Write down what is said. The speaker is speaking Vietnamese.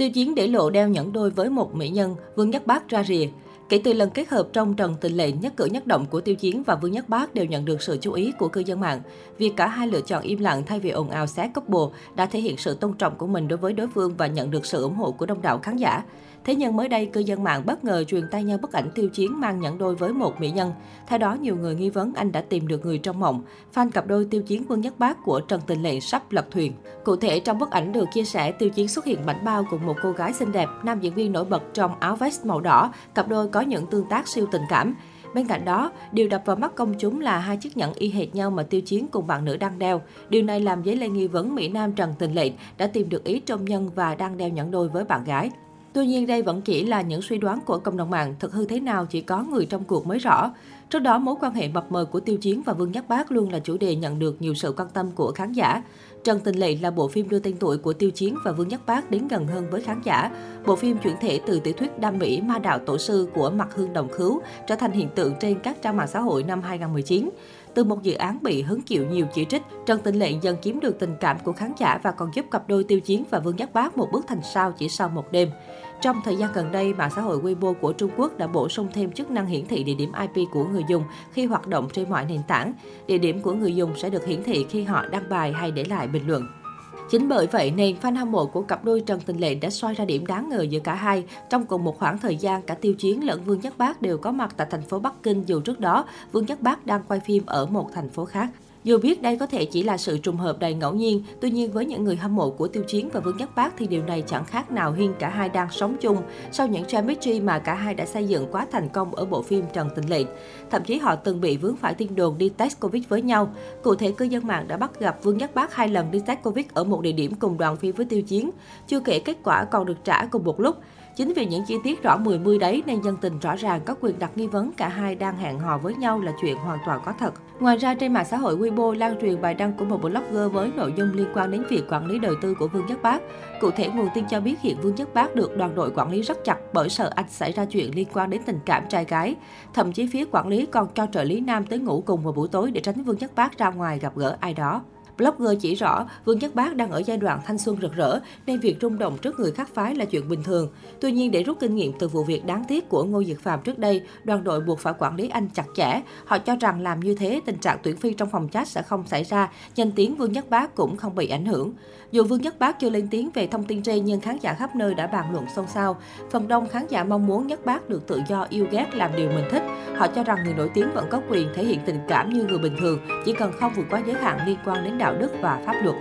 Tiêu Chiến để lộ đeo nhẫn đôi với một mỹ nhân, Vương Nhất Bác ra rìa. Kể từ lần kết hợp trong Trần Tình Lệ nhất cử nhất động của Tiêu Chiến và Vương Nhất Bác đều nhận được sự chú ý của cư dân mạng. Việc cả hai lựa chọn im lặng thay vì ồn ào xé couple đã thể hiện sự tôn trọng của mình đối với đối phương và nhận được sự ủng hộ của đông đảo khán giả. Thế nhưng mới đây, cư dân mạng bất ngờ truyền tay nhau bức ảnh tiêu chiến mang nhẫn đôi với một mỹ nhân. Theo đó, nhiều người nghi vấn anh đã tìm được người trong mộng. Fan cặp đôi tiêu chiến Vương Nhất Bác của Trần Tình Lệ sắp lật thuyền. Cụ thể, trong bức ảnh được chia sẻ, tiêu chiến xuất hiện bảnh bao cùng một cô gái xinh đẹp, nam diễn viên nổi bật trong áo vest màu đỏ. Cặp đôi có có những tương tác siêu tình cảm. Bên cạnh đó, điều đập vào mắt công chúng là hai chiếc nhẫn y hệt nhau mà Tiêu Chiến cùng bạn nữ đang đeo. Điều này làm dấy lên nghi vấn Mỹ Nam Trần Tình Lệ đã tìm được ý trong nhân và đang đeo nhẫn đôi với bạn gái. Tuy nhiên đây vẫn chỉ là những suy đoán của cộng đồng mạng, thực hư thế nào chỉ có người trong cuộc mới rõ. Trước đó, mối quan hệ mập mờ của Tiêu Chiến và Vương Nhất Bác luôn là chủ đề nhận được nhiều sự quan tâm của khán giả. Trần Tình Lệ là bộ phim đưa tên tuổi của Tiêu Chiến và Vương Nhất Bác đến gần hơn với khán giả. Bộ phim chuyển thể từ tiểu thuyết đam mỹ Ma đạo tổ sư của Mặt Hương Đồng Khứu trở thành hiện tượng trên các trang mạng xã hội năm 2019. Từ một dự án bị hứng chịu nhiều chỉ trích, Trần Tình Lệ dần chiếm được tình cảm của khán giả và còn giúp cặp đôi Tiêu Chiến và Vương Nhất Bác một bước thành sao chỉ sau một đêm. Trong thời gian gần đây, mạng xã hội Weibo của Trung Quốc đã bổ sung thêm chức năng hiển thị địa điểm IP của người dùng khi hoạt động trên mọi nền tảng. Địa điểm của người dùng sẽ được hiển thị khi họ đăng bài hay để lại bình luận. Chính bởi vậy nên fan hâm mộ của cặp đôi Trần Tình Lệ đã soi ra điểm đáng ngờ giữa cả hai. Trong cùng một khoảng thời gian, cả Tiêu Chiến lẫn Vương Nhất Bác đều có mặt tại thành phố Bắc Kinh dù trước đó Vương Nhất Bác đang quay phim ở một thành phố khác. Dù biết đây có thể chỉ là sự trùng hợp đầy ngẫu nhiên, tuy nhiên với những người hâm mộ của Tiêu Chiến và Vương Nhất Bác thì điều này chẳng khác nào hiên cả hai đang sống chung sau những chemistry mà cả hai đã xây dựng quá thành công ở bộ phim Trần Tình Lệ. Thậm chí họ từng bị vướng phải tin đồn đi test Covid với nhau. Cụ thể, cư dân mạng đã bắt gặp Vương Nhất Bác hai lần đi test Covid ở một địa điểm cùng đoàn phim với Tiêu Chiến. Chưa kể kết quả còn được trả cùng một lúc. Chính vì những chi tiết rõ mười mươi đấy nên dân tình rõ ràng có quyền đặt nghi vấn cả hai đang hẹn hò với nhau là chuyện hoàn toàn có thật. Ngoài ra, trên mạng xã hội Weibo lan truyền bài đăng của một blogger với nội dung liên quan đến việc quản lý đời tư của Vương Nhất Bác. Cụ thể, nguồn tin cho biết hiện Vương Nhất Bác được đoàn đội quản lý rất chặt bởi sợ anh xảy ra chuyện liên quan đến tình cảm trai gái. Thậm chí phía quản lý còn cho trợ lý nam tới ngủ cùng vào buổi tối để tránh Vương Nhất Bác ra ngoài gặp gỡ ai đó. Blogger chỉ rõ Vương Nhất Bác đang ở giai đoạn thanh xuân rực rỡ nên việc rung động trước người khác phái là chuyện bình thường. Tuy nhiên để rút kinh nghiệm từ vụ việc đáng tiếc của Ngô Diệt Phạm trước đây, đoàn đội buộc phải quản lý anh chặt chẽ. Họ cho rằng làm như thế tình trạng tuyển phi trong phòng chat sẽ không xảy ra, danh tiếng Vương Nhất Bác cũng không bị ảnh hưởng. Dù Vương Nhất Bác chưa lên tiếng về thông tin trên nhưng khán giả khắp nơi đã bàn luận xôn xao. Phần đông khán giả mong muốn Nhất Bác được tự do yêu ghét làm điều mình thích. Họ cho rằng người nổi tiếng vẫn có quyền thể hiện tình cảm như người bình thường, chỉ cần không vượt quá giới hạn liên quan đến đạo đạo đức và pháp luật.